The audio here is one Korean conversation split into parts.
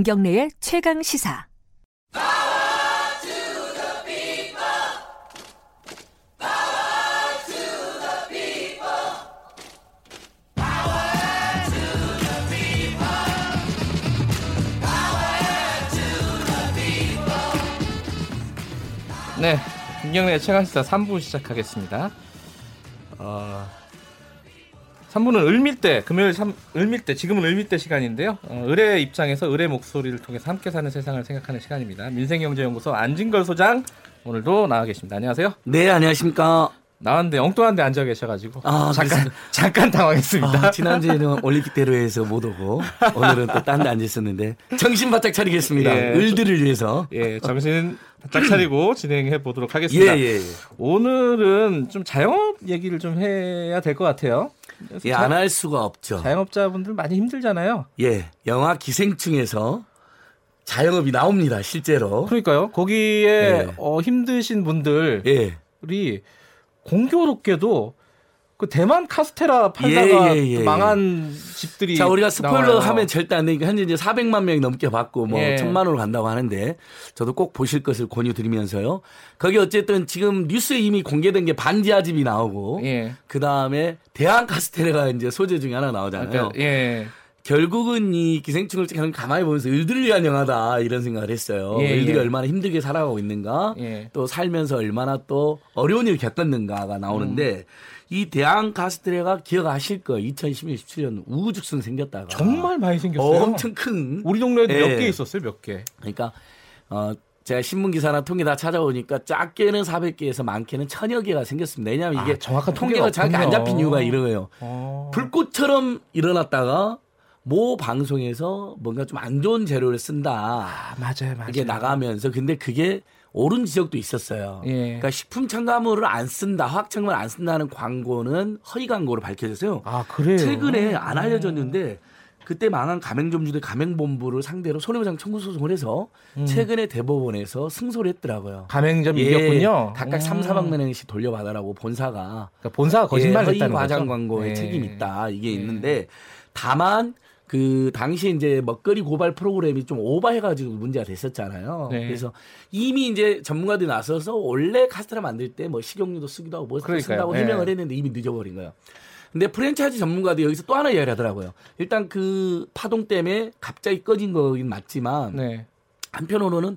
김경래의 최강 시사. 네, 김경래 최강 시사 3부 시작하겠습니다. 어, 3부는 을밀대, 금요일 3, 을밀대, 지금은 을밀대 시간인데요. 어, 을의 입장에서 을의 목소리를 통해서 함께 사는 세상을 생각하는 시간입니다. 민생경제연구소 안진걸 소장 오늘도 나와 계십니다. 안녕하세요. 네, 안녕하십니까. 나왔는데 엉뚱한 데 앉아 계셔가지고 아, 잠깐 잠깐 당황했습니다. 아, 지난주에는 올림픽대로에서 못 오고 오늘은 또 딴 데 앉았었는데 정신 바짝 차리겠습니다. 예. 을들을 위해서. 예, 정신 바짝 차리고 진행해 보도록 하겠습니다. 예, 예, 예. 오늘은 좀 자영업 얘기를 좀 해야 될 것 같아요. 그래서 예, 자- 안할 수가 없죠. 자영업자분들 많이 힘들잖아요. 예, 영화 기생충에서 자영업이 나옵니다, 실제로. 그러니까요. 거기에 예. 어, 힘드신 분들이 예. 공교롭게도 그 대만 카스테라 팔다가 예, 예, 예, 또 망한 집들이 자, 우리가 스포일러 나와요. 하면 절대 안 되니까 현재 이제 400만 명이 넘게 받고 뭐 예. 천만 원으로 간다고 하는데 저도 꼭 보실 것을 권유드리면서요. 거기 어쨌든 지금 뉴스에 이미 공개된 게 반지하 집이 나오고 예. 그 다음에 대한 카스테라가 이제 소재 중에 하나 나오잖아요. 그러니까, 예. 결국은 이 기생충을 그냥 가만히 보면서 을들을 위한 영화다 이런 생각을 했어요. 예, 을들이 예. 얼마나 힘들게 살아가고 있는가, 예. 또 살면서 얼마나 또 어려운 일을 겪었는가가 나오는데 음. 이 대한 카스테레가 기억하실 거예요. 2016, 17년 우후죽순 생겼다가 정말 많이 생겼어요. 엄청 큰 우리 동네에도 예. 몇개 있었어요, 몇 개. 그러니까 어 제가 신문 기사나 통계 다 찾아보니까 작게는 400개에서 많게는 천여 개가 생겼습니다. 왜냐하면 이게 아, 정확한 통계가 통계가 정확히 안. 잡힌 이유가 이러예요. 어. 불꽃처럼 일어났다가 모 방송에서 뭔가 좀 안 좋은 재료를 쓴다. 아, 맞아요, 맞아요. 이게 나가면서 근데 그게 옳은 지적도 있었어요. 예. 그러니까 식품 첨가물을 안 쓴다, 화학 첨가물 안 쓴다는 광고는 허위 광고로 밝혀졌어요. 아, 그래요. 최근에 안 알려졌는데 그때 망한 가맹점주들 가맹본부를 상대로 손해배상 청구 소송을 해서 최근에 대법원에서 승소를 했더라고요. 가맹점 예, 이겼군요. 각각 음. 3, 400만 원씩 돌려받아라고 본사가 그러니까 본사가 거짓말 예, 허위 했다는 과장 거죠. 광고에 예. 책임 있다 이게 있는데 다만 그 당시 이제 먹거리 고발 프로그램이 좀 오버해가지고 문제가 됐었잖아요. 네. 그래서 이미 이제 전문가들이 나서서 원래 카스테라 만들 때 뭐 식용유도 쓰기도 하고 뭐 그러니까요. 쓴다고 예. 해명을 했는데 이미 늦어버린 거예요. 근데 프랜차이즈 전문가도 여기서 또 하나 이야기를 하더라고요. 일단 그 파동 때문에 갑자기 꺼진 거긴 맞지만 네. 한편으로는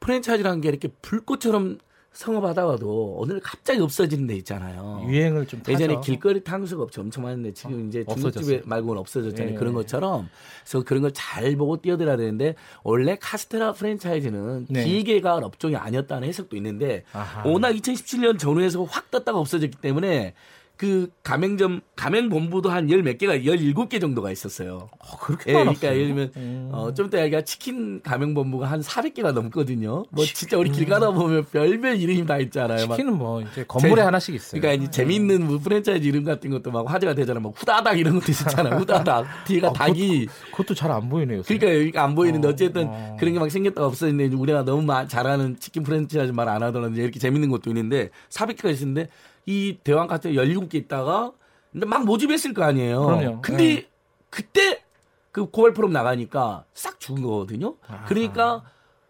프랜차이즈라는 게 이렇게 불꽃처럼 성업하다가도 오늘 갑자기 없어지는 데 있잖아요. 유행을 좀 타죠. 예전에 길거리 탕수육업체 엄청 많은데 지금 이제 중국집에 없어졌어요. 말고는 없어졌잖아요. 예. 그런 것처럼 그래서 그런 걸 잘 보고 뛰어들어야 되는데 원래 카스테라 프랜차이즈는 네. 길게 갈 업종이 아니었다는 해석도 있는데 아하. 워낙 2017년 전후에서 확 떴다가 없어졌기 때문에 그 가맹점 가맹 본부도 한 열 몇 개가 17개 정도가 있었어요. 어, 그렇게 예, 많았어요. 그러니까 예를 들면 음. 어, 좀 이따 얘기가 치킨 가맹 본부가 한 400개가 넘거든요. 뭐 진짜 우리 길 가다 보면 별별 이름이 다 있잖아요. 막 치킨은 뭐 이제 건물에 제- 하나씩 있어요. 그러니까 이제 재밌는 뭐 프랜차이즈 이름 같은 것도 막 화제가 되잖아요. 뭐 후다닥 이런 것도 있었잖아요. 후다닥 뒤에가 아, 닭이 그것도 잘안 보이네요. 요새. 그러니까 여기가 안 보이는데 어, 어쨌든 어. 그런 게 막 생겼다가 없어졌는데 우리가 너무 마- 잘하는 치킨 프랜차이즈 말 안 하더라도 이렇게 재밌는 것도 있는데 400개가 있었는데 이 대왕 같은 17개 있다가 근데 막 모집했을 거 아니에요. 그럼요. 근데 네. 그때 그 고발 프로그램 나가니까 싹 죽은 거거든요. 그러니까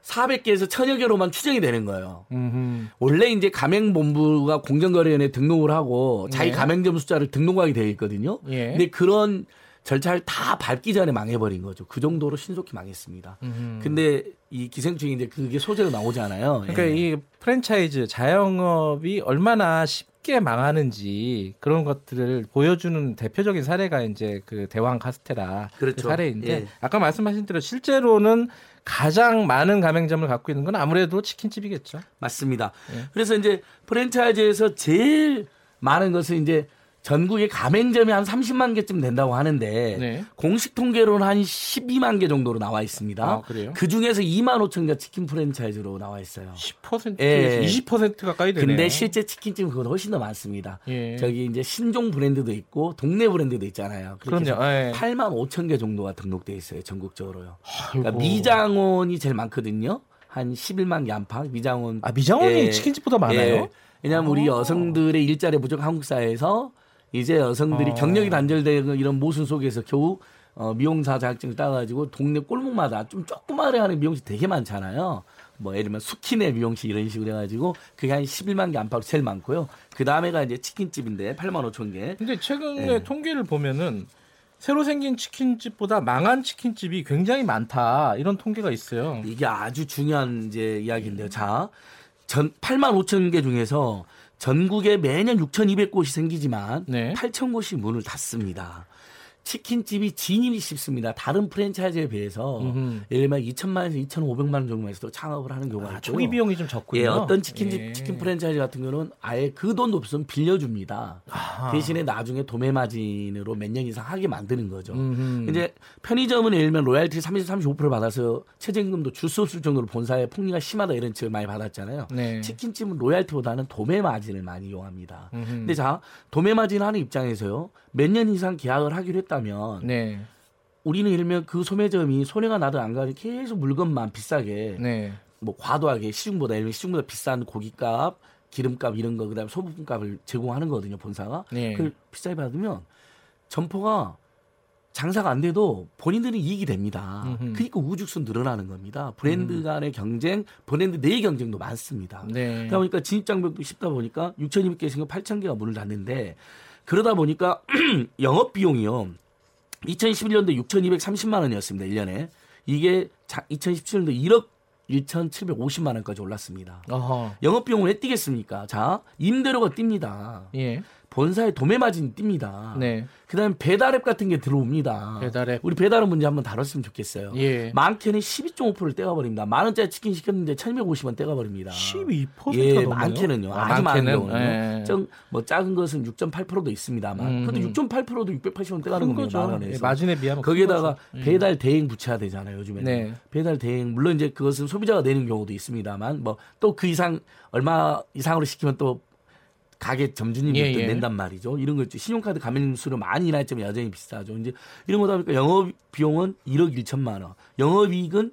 400개에서 천여 개로만 추정이 되는 거예요. 음흠. 원래 이제 가맹본부가 공정거래위원회에 등록을 하고 자기 네. 가맹점 숫자를 등록하게 되어 있거든요. 예. 근데 그런 절차를 다 밟기 전에 망해버린 거죠. 그 정도로 신속히 망했습니다. 음흠. 근데 이 기생충이 이제 그게 소재로 나오잖아요. 그러니까 예. 이 프랜차이즈 자영업이 얼마나 쉽 게 망하는지 그런 것들을 보여주는 대표적인 사례가 이제 그 대왕 카스테라 그 그렇죠. 사례인데 예. 아까 말씀하신 대로 실제로는 가장 많은 가맹점을 갖고 있는 건 아무래도 치킨집이겠죠. 맞습니다. 예. 그래서 이제 프랜차이즈에서 제일 많은 것은 이제 전국에 가맹점이 한 30만 개쯤 된다고 하는데 네. 공식 통계로는 한 12만 개 정도로 나와 있습니다. 아, 그래요? 그 중에서 2만 5천 개 치킨 프랜차이즈로 나와 있어요. 10% 예. 20% 가까이 되네요. 근데 실제 치킨집은 그보다 훨씬 더 많습니다. 예. 저기 이제 신종 브랜드도 있고 동네 브랜드도 있잖아요. 그럼요. 예. 8만 5천 개 정도가 등록돼 있어요. 전국적으로요. 그러니까. 미장원이 제일 많거든요. 한 11만 개 안팎. 미장원. 아 미장원이 예. 치킨집보다 많아요. 예. 왜냐하면 우리 아. 여성들의 일자리 부족 한국 사회에서 이제 여성들이 어. 경력이 단절되고 이런 모순 속에서 겨우 어, 미용사 자격증을 따가지고 동네 골목마다 좀 조그마하게 하는 미용실 되게 많잖아요. 뭐 예를 들면 수키네 미용실 이런 식으로 해가지고 그게 한 11만 개 안팎으로 제일 많고요. 그 다음에가 이제 치킨집인데 8만 5천 개. 근데 최근에 네. 통계를 보면은 새로 생긴 치킨집보다 망한 치킨집이 굉장히 많다 이런 통계가 있어요. 이게 아주 중요한 이제 이야기인데요. 자, 전 8만 5천 개 중에서 전국에 매년 6,200곳이 생기지만 네. 8천 곳이 문을 닫습니다. 치킨집이 진입이 쉽습니다. 다른 프랜차이즈에 비해서 음흠. 예를 들면 2천만 원에서 2,500만 원 정도만 해서도 창업을 하는 경우가 아, 있고요. 초기 비용이 좀 적군요. 예, 어떤 치킨집 예. 치킨 프랜차이즈 같은 경우는 아예 그 돈도 없으면 빌려줍니다. 아하. 대신에 나중에 도매 마진으로 몇 년 이상 하게 만드는 거죠. 음흠. 이제 편의점은 예를 들면 로얄티 30, 35%를 받아서 최저임금도 줄 수 없을 정도로 본사의 폭리가 심하다 이런 측을 많이 받았잖아요. 네. 치킨집은 로얄티보다는 도매 마진을 많이 이용합니다. 음흠. 근데 자 도매 마진 하는 입장에서요 몇 년 이상 계약을 하기로 했 다면 네. 우리는 예를 들면 그 소매점이 손해가 나든 안 가든 계속 물건만 비싸게 네. 뭐 과도하게 시중보다 예를 들면 시중보다 비싼 고기값, 기름값 이런 거 그다음에 소부품값을 제공하는 거거든요 본사가. 네. 그걸 비싸게 받으면 점포가 장사가 안 돼도 본인들은 이익이 됩니다. 음흠. 그러니까 우죽순 늘어나는 겁니다. 브랜드 간의 경쟁, 브랜드 내의 경쟁도 많습니다. 네. 그러다 보니까 진입 장벽도 쉽다 보니까 6,200개 있으니까 8,000개가 문을 닫는데 그러다 보니까 영업 비용이요. 2011년도 6,230만 원이었습니다. 1년에. 이게 2017년도 1억 1,750만 원까지 올랐습니다. 어허. 영업 비용을 왜 뛰겠습니까? 자, 임대료가 뜁니다. 예. 본사의 도매 마진이 뜁니다. 네. 그다음에 배달앱 같은 게 들어옵니다. 배달앱. 우리 배달앱 문제 한번 다뤘으면 좋겠어요. 예. 많게는 12.5%를 떼가버립니다. 만 원짜리 치킨 시켰는데 1,250원 떼가버립니다. 12%가 예, 넘어요? 많게는요. 아, 아주 많은 많게는? 경우는. 예. 좀, 뭐 작은 것은 6.8%도 있습니다만. 음. 근데 6.8%도 680원 떼가는 큰 겁니다. 만 거죠. 원에서. 예, 마진에 비하면 큰 거기에다가 거죠. 배달 대행 붙여야 되잖아요, 요즘에는. 네. 배달 대행 물론 이제 그것은 소비자가 내는 경우도 있습니다만 뭐 또 그 이상 얼마 이상으로 시키면 또 가게 점주님이 예, 또 예. 낸단 말이죠. 이런 거 있죠. 신용카드 가맹 수수료 많이 인하했지만 여전히 비싸죠. 이제 이런 거다 보니까 영업 비용은 1억 1천만 원. 영업이익은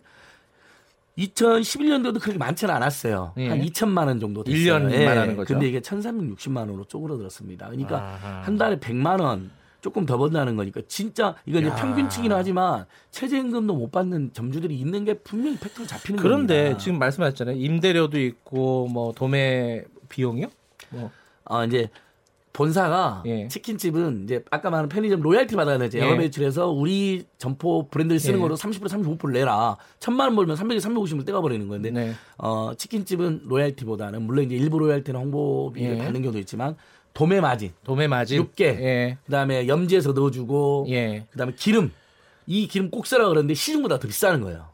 2011년도도 그렇게 많지는 않았어요. 예. 한 2천만 원 정도 됐어요. 1년 예. 말하는 거죠. 근데 이게 1,360만 원으로 쪼그라들었습니다. 그러니까 아하. 한 달에 100만 원 조금 더 번다는 거니까 진짜 이건 이제 야. 평균치긴 하지만 최저임금도 못 받는 점주들이 있는 게 분명히 팩트로 잡히는 그런데 겁니다. 지금 말씀하셨잖아요. 임대료도 있고 뭐 도매 비용이요? 뭐 어 이제 본사가 예. 치킨집은 이제 아까 말한 편의점 로얄티 받아야. 예. 영업 매출에서 우리 점포 브랜드를 쓰는 예. 거로 30% 35%를 내라. 천만 원 벌면 300에 350을 떼가 버리는 건데 네. 어 치킨집은 로얄티보다는 물론 이제 일부 로얄티는 홍보비를 예. 받는 경우도 있지만 도매 마진 도매 마진 육계. 예. 그다음에 염지에서 넣어주고 예. 그다음에 기름 이 기름 꼭 쓰라 그러는데 시중보다 더 비싸는 거예요.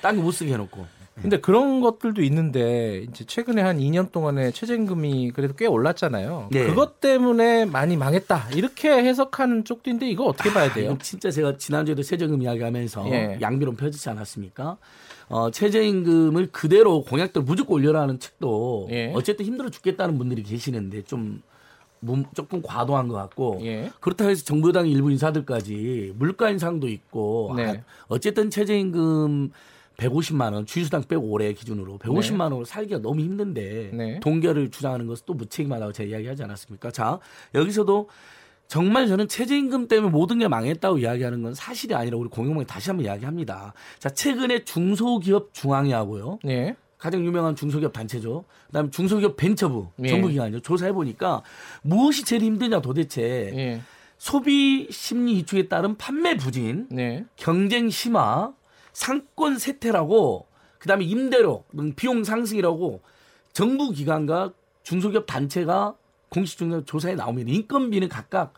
딴 거 못 쓰게 해놓고. 근데 그런 것들도 있는데 이제 최근에 한 2년 동안에 최저임금이 그래도 꽤 올랐잖아요. 네. 그것 때문에 많이 망했다 이렇게 해석하는 쪽도 있는데 이거 어떻게 봐야 돼요? 이건 진짜 제가 지난주에도 최저임금 이야기하면서 예. 양비론 펴지지 않았습니까? 어, 최저임금을 그대로 공약대로 무조건 올려라는 측도 예. 어쨌든 힘들어 죽겠다는 분들이 계시는데 좀 무- 조금 과도한 것 같고 예. 그렇다고 해서 정부 여당 일부 인사들까지 물가 인상도 있고 네. 아, 어쨌든 최저임금 150만 원 주휴수당 빼고 올해 기준으로 150만 원으로 살기가 너무 힘든데 네. 동결을 주장하는 것은 또 무책임하다고 제가 이야기하지 않았습니까? 자 여기서도 정말 저는 최저임금 때문에 모든 게 망했다고 이야기하는 건 사실이 아니라 우리 공영방에 다시 한번 이야기합니다. 자 최근에 중소기업 중앙회하고요. 예. 가장 유명한 중소기업 단체죠. 그다음에 중소기업 벤처부 예. 정부기관이죠. 조사해 보니까 무엇이 제일 힘드냐 도대체 예. 소비 심리 이축에 따른 판매 부진, 네. 경쟁 심화, 상권 세태라고 그다음에 임대료, 등 비용 상승이라고 정부 기관과 중소기업 단체가 공식 조사에 나오면 인건비는 각각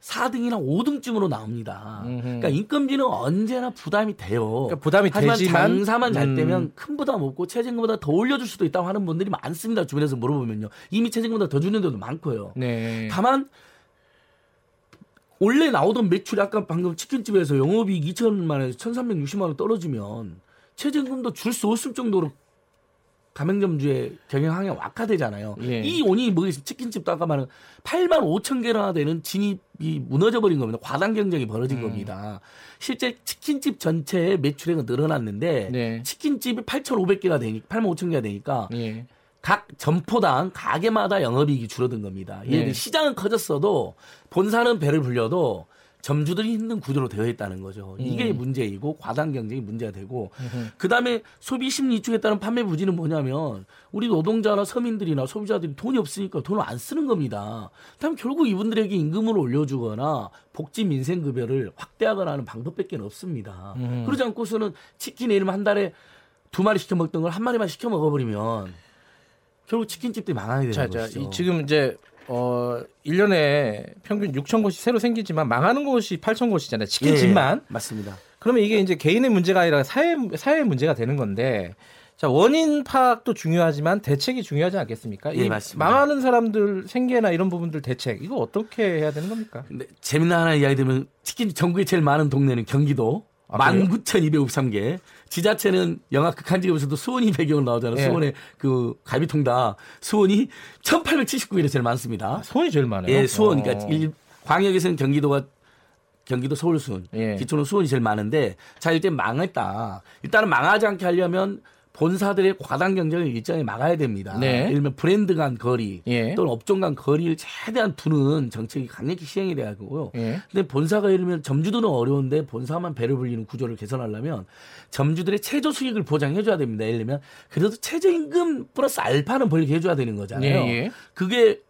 4등이나 5등쯤으로 나옵니다. 음흠. 그러니까 인건비는 언제나 부담이 돼요. 그러니까 부담이 하지만 되지만 장사만 잘 음. 되면 큰 부담 없고 최저임금보다 더 올려줄 수도 있다고 하는 분들이 많습니다. 주변에서 물어보면요. 이미 최저임금보다 더 주는 데도 많고요. 네. 다만 원래 나오던 매출이 아까 방금 치킨집에서 영업이익 2천만 원에서 1,360만 원 떨어지면 최저임금도 줄 수 없을 정도로 가맹점주의 경영 항행 악화되잖아요. 예. 이 원인이 뭐겠습니까? 치킨집도 아까 말한 8만 5천 개나 되는 진입이 무너져 버린 겁니다. 과당 경쟁이 벌어진 음. 겁니다. 실제 치킨집 전체의 매출액은 늘어났는데 네. 치킨집이 8,500개가 되니까 8만 5천 개가 되니까 예. 각 점포당 가게마다 영업이익이 줄어든 겁니다. 들어 네. 시장은 커졌어도 본사는 배를 불려도 점주들이 힘든 구조로 되어 있다는 거죠. 이게 음. 문제이고 과당 경쟁이 문제가 되고 그다음에 소비 심리 위축에 따른 판매 부진은 뭐냐면 우리 노동자나 서민들이나 소비자들이 돈이 없으니까 돈을 안 쓰는 겁니다. 그다음 결국 이분들에게 임금을 올려주거나 복지 민생 급여를 확대하거나 하는 방법밖에 없습니다. 음. 그러지 않고서는 치킨 예를 한 달에 두 마리 시켜 먹던 걸 한 마리만 시켜 먹어버리면 결국 치킨집들이 망하게 되는 자, 자, 것이죠. 이 지금 이제 어 1년에 평균 6천 곳이 새로 생기지만 망하는 곳이 8천 곳이잖아요. 치킨 예, 집만. 맞습니다. 그러면 이게 이제 개인의 문제가 아니라 사회 사회의 문제가 되는 건데 자 원인 파악도 중요하지만 대책이 중요하지 않겠습니까? 예. 망하는 사람들 생계나 이런 부분들 대책 이거 어떻게 해야 되는 겁니까? 근데 재미난 하나 이야기 들으면 치킨 전국에 제일 많은 동네는 경기도 아, 그래요? 19,253개. 지자체는 영화 극한 직업에서도 수원이 배경으로 나오잖아요. 예. 수원의 그 갈비통다. 수원이 1,879일에 제일 많습니다. 소원이 제일 많아요. 예, 수원. 어. 그러니까 일- 광역에서는 경기도가 경기도 서울 수원, 예. 기초는 수원이 제일 많은데 자 일단 망했다. 일단은 망하지 않게 하려면 본사들의 과당 경쟁을 일정히 막아야 됩니다. 네. 예를 들면 브랜드 간 거리 예. 또는 업종 간 거리를 최대한 두는 정책이 강력히 시행이 돼야 하고요. 예. 근데 본사가 예를 들면 점주들은 어려운데 본사만 배를 불리는 구조를 개선하려면 점주들의 최저 수익을 보장해 줘야 됩니다. 예를 들면 그래도 최저임금 플러스 알파는 벌게 해줘야 되는 거잖아요. 예, 예. 그게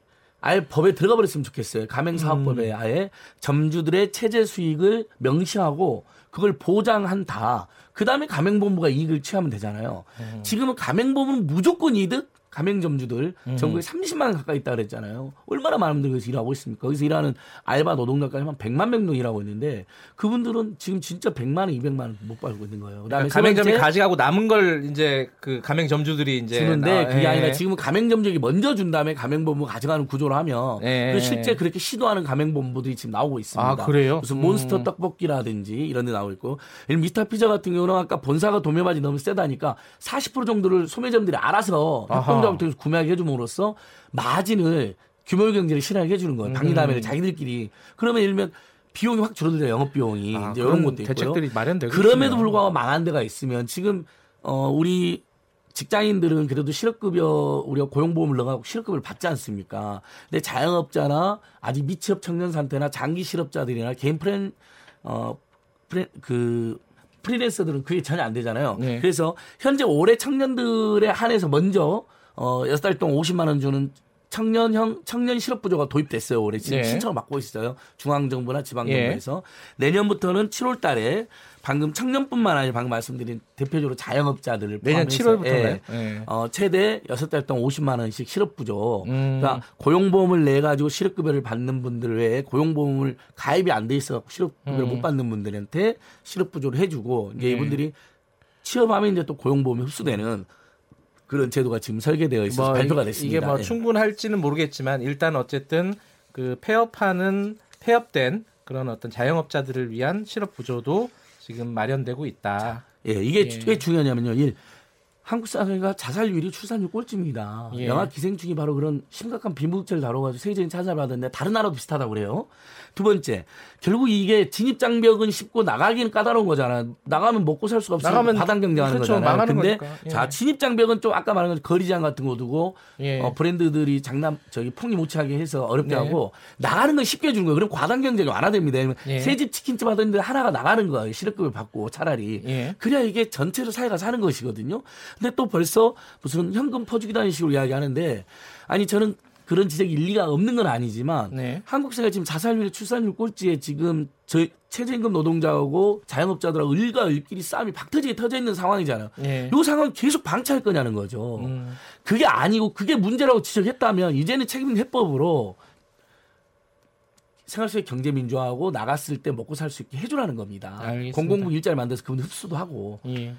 아예 법에 들어가 버렸으면 좋겠어요. 가맹사업법에 음. 아예 점주들의 최저 수익을 명시하고 그걸 보장한다. 그 다음에 가맹본부가 이익을 취하면 되잖아요. 음. 지금은 가맹본부는 무조건 이득, 가맹점주들 전국에 30만 원 가까이 있다 그랬잖아요. 얼마나 많은 분들이 거기서 일하고 있습니까? 거기서 일하는 알바 노동자까지 한 100만 명 정도 일하고 있는데 그분들은 지금 진짜 100만 원, 200만 원못 받고 있는 거예요. 그다음에 그러니까 세 가맹점이 가져가고 남은 걸 이제 그 가맹점주들이 이제 주는데 나- 그게 예. 아니라 지금은 가맹점주에게 먼저 준 다음에 가맹본부 가져가는 구조로 하면 예. 그리고 실제 그렇게 시도하는 가맹본부들이 지금 나오고 있습니다. 아, 그래요? 무슨 음. 몬스터 떡볶이라든지 이런 데 나오고 있고 미스터 피자 같은 경우는 아까 본사가 도매바지 너무 세다니까 40% 정도를 소매점들이 알아서. 협동 조합을 통해서 구매하게 해줌으로써 마진을 규모 경제를 실현하게 해주는 거예요. 음. 방위다매를 자기들끼리 그러면 예를 들면 비용이 확 줄어들죠 영업 비용이 아, 이제 이런 것도 있고요. 대책들이 마련되고 그럼에도. 불구하고 망한 데가 있으면 지금 어 우리 직장인들은 그래도 실업급여 우리가 고용보험을 넣어가고 실업급여를 받지 않습니까? 근데 자영업자나 아직 미취업 청년 상태나 장기 실업자들이나 개인 프랜 어 프랜 그 프리랜서들은 그게 전혀 안 되잖아요. 네. 그래서 현재 올해 청년들에 한해서 먼저 어 여섯 달 동안 50만 원 주는 청년형 청년 실업 부조가 도입됐어요. 올해 지금 네. 신청을 받고 있어요. 중앙 정부나 지방 정부에서 내년부터는 7월 달에 방금 청년뿐만 아니라 방금 말씀드린 대표적으로 자영업자들을 내년 포함해서 7월부터인가요? 예. 예. 어, 최대 6달 동안 50만 원씩 실업부조. 음. 그러니까 고용보험을 내 가지고 실업급여를 받는 분들 외에 고용보험을 가입이 안 돼 있어 실업급여를 음. 못 받는 분들한테 실업부조를 해주고 이제 네. 이분들이 취업하면 이제 또 고용보험에 흡수되는 그런 제도가 지금 설계되어 있어서 발표가 이게- 됐습니다. 이게 뭐 예. 충분할지는 모르겠지만 일단 어쨌든 그 폐업하는 폐업된 그런 어떤 자영업자들을 위한 실업 부조도 지금 마련되고 있다. 예, 이게 예. 왜 중요하냐면요. 일 한국 사회가 자살률이 출산율 꼴찌입니다. 예. 영아 기생충이 바로 그런 심각한 빈부격차를 다뤄가지고 세계적인 찬사를 받았는데 다른 나라도 비슷하다고 그래요. 두 번째, 결국 이게 진입 장벽은 쉽고 나가기는 까다로운 거잖아. 나가면 먹고 살 수가 나가면 바닥 경쟁하는 그렇죠. 거잖아요. 근데. 예. 자 진입 장벽은 좀 아까 말한 것 거리장 같은 거 두고 예. 어, 브랜드들이 장난 저기 폭리 못 차게 해서 어렵게 네. 하고 나가는 건 쉽게 해주는 거예요. 그럼 과당 경쟁이 완화됩니다. 예. 새집 치킨집 하던데 하나가 나가는 거예요. 실업급여 받고 차라리. 예. 그래야 이게 전체로 사회가 사는 것이거든요. 근데 또 벌써 무슨 현금 퍼주기다는 식으로 이야기하는데 아니 저는 그런 지적이 일리가 없는 건 아니지만 네. 한국 사회가 지금 자살률, 출산율 꼴찌에 지금 저 최저임금 노동자하고 자영업자들하고 을과 을끼리 싸움이 박터지게 터져 있는 상황이잖아요. 예. 이 상황 계속 방치할 거냐는 거죠. 음. 그게 아니고 그게 문제라고 지적했다면 이제는 책임 해법으로 생활수의 경제 민주화하고 나갔을 때 먹고 살 수 있게 해주라는 겁니다. 알겠습니다. 공공부 일자리 만들어서 그분 흡수도 하고 예.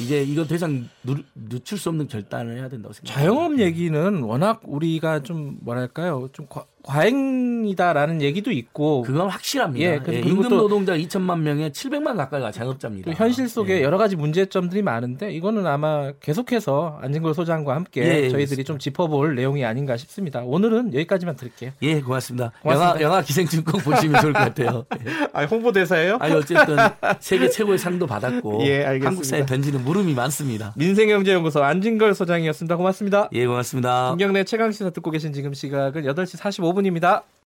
이제 이거 더 이상 누, 늦출 수 없는 결단을 해야 된다고 생각합니다. 자영업 얘기는 워낙 우리가 좀 뭐랄까요 좀 과, 과잉이다라는 얘기도 있고 그건 확실합니다. 예, 예, 임금 또- 노동자 2천만 명에 700만 가까이가 자영업자입니다. 또 현실 속에 예. 여러 가지 문제점들이 많은데 이거는 아마 계속해서 안진걸 소장과 함께 예, 저희들이 그렇습니다. 좀 짚어볼 내용이 아닌가 싶습니다. 오늘은 여기까지만 드릴게요. 예, 고맙습니다. 고맙습니다. 영화 영화 기생충 꼭 보시면 좋을 것 같아요. 예. 아 홍보대사예요? 아니 어쨌든 세계 최고의 상도 받았고 예, 알겠습니다. 한국 사회에 던지는 물음이 많습니다. 민생경제연구소 안진걸 소장이었습니다. 고맙습니다. 예, 고맙습니다. 김경래 최강 시사 듣고 계신 지금 시각은 8시 45 분입니다.